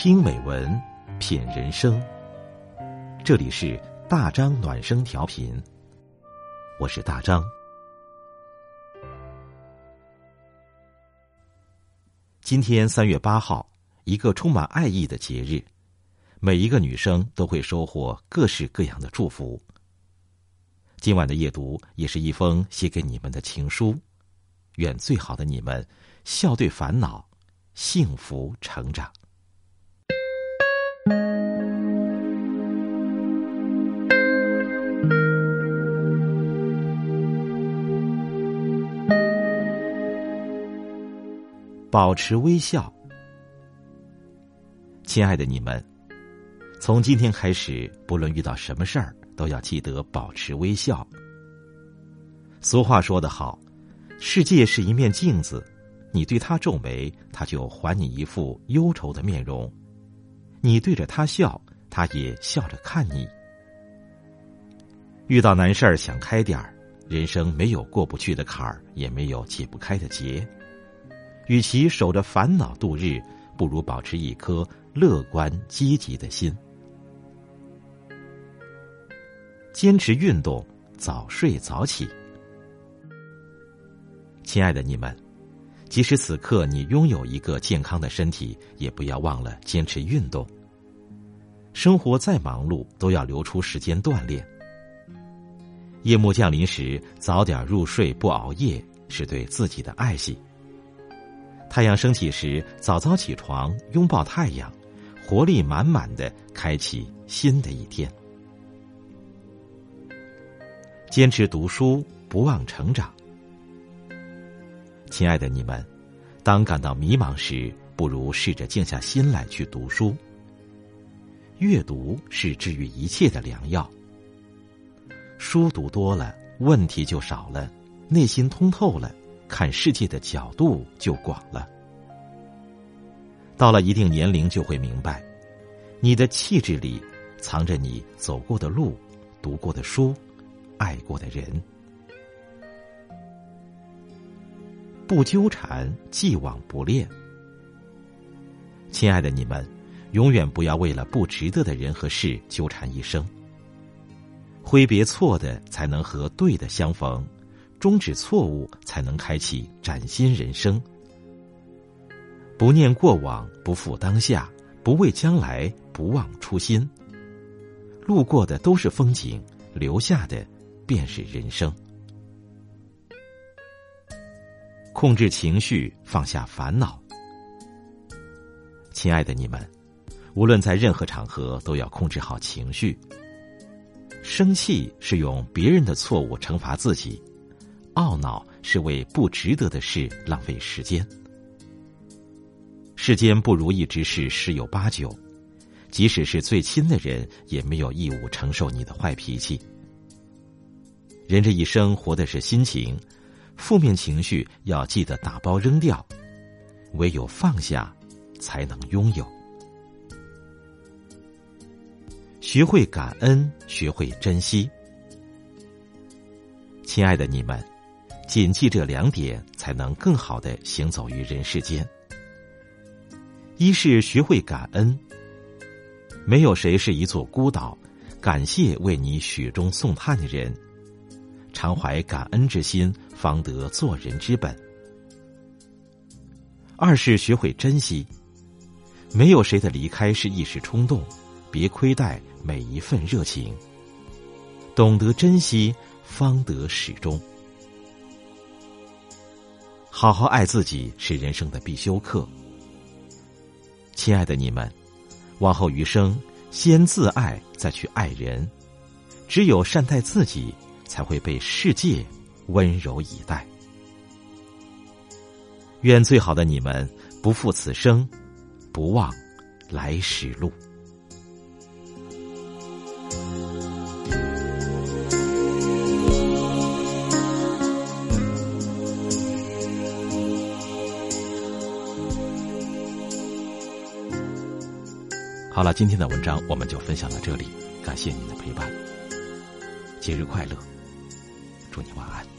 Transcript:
听美文，品人生。这里是大张暖声调频，我是大张。今天三月八号，一个充满爱意的节日，每一个女生都会收获各式各样的祝福。今晚的夜读也是一封写给你们的情书，愿最好的你们笑对烦恼，幸福成长。保持微笑，亲爱的你们，从今天开始，不论遇到什么事儿，都要记得保持微笑。俗话说得好，世界是一面镜子，你对他皱眉，他就还你一副忧愁的面容；你对着他笑，他也笑着看你。遇到难事儿，想开点儿，人生没有过不去的坎儿，也没有解不开的结。与其守着烦恼度日，不如保持一颗乐观积极的心。坚持运动，早睡早起。亲爱的你们，即使此刻你拥有一个健康的身体，也不要忘了坚持运动。生活再忙碌，都要留出时间锻炼。夜幕降临时，早点入睡，不熬夜，是对自己的爱惜。太阳升起时，早早起床，拥抱太阳，活力满满的开启新的一天。坚持读书，不忘成长。亲爱的你们，当感到迷茫时，不如试着静下心来去读书。阅读是治愈一切的良药。书读多了，问题就少了，内心通透了。看世界的角度就广了。到了一定年龄，就会明白，你的气质里藏着你走过的路、读过的书、爱过的人。不纠缠，既往不恋。亲爱的你们，永远不要为了不值得的人和事纠缠一生。挥别错的，才能和对的相逢。终止错误，才能开启崭新人生。不念过往，不负当下，不畏将来，不忘初心。路过的都是风景，留下的便是人生。控制情绪，放下烦恼。亲爱的你们，无论在任何场合，都要控制好情绪。生气是用别人的错误惩罚自己。懊恼是为不值得的事浪费时间。世间不如意之事十有八九，即使是最亲的人，也没有义务承受你的坏脾气。人这一生活的是心情，负面情绪要记得打包扔掉，唯有放下，才能拥有。学会感恩，学会珍惜，亲爱的你们。谨记这两点，才能更好的行走于人世间。一是学会感恩，没有谁是一座孤岛，感谢为你雪中送炭的人，常怀感恩之心，方得做人之本。二是学会珍惜，没有谁的离开是一时冲动，别亏待每一份热情，懂得珍惜，方得始终。好好爱自己是人生的必修课。亲爱的你们，往后余生，先自爱，再去爱人。只有善待自己，才会被世界温柔以待。愿最好的你们不负此生，不忘来时路。好了，今天的文章我们就分享到这里，感谢您的陪伴，节日快乐，祝你晚安。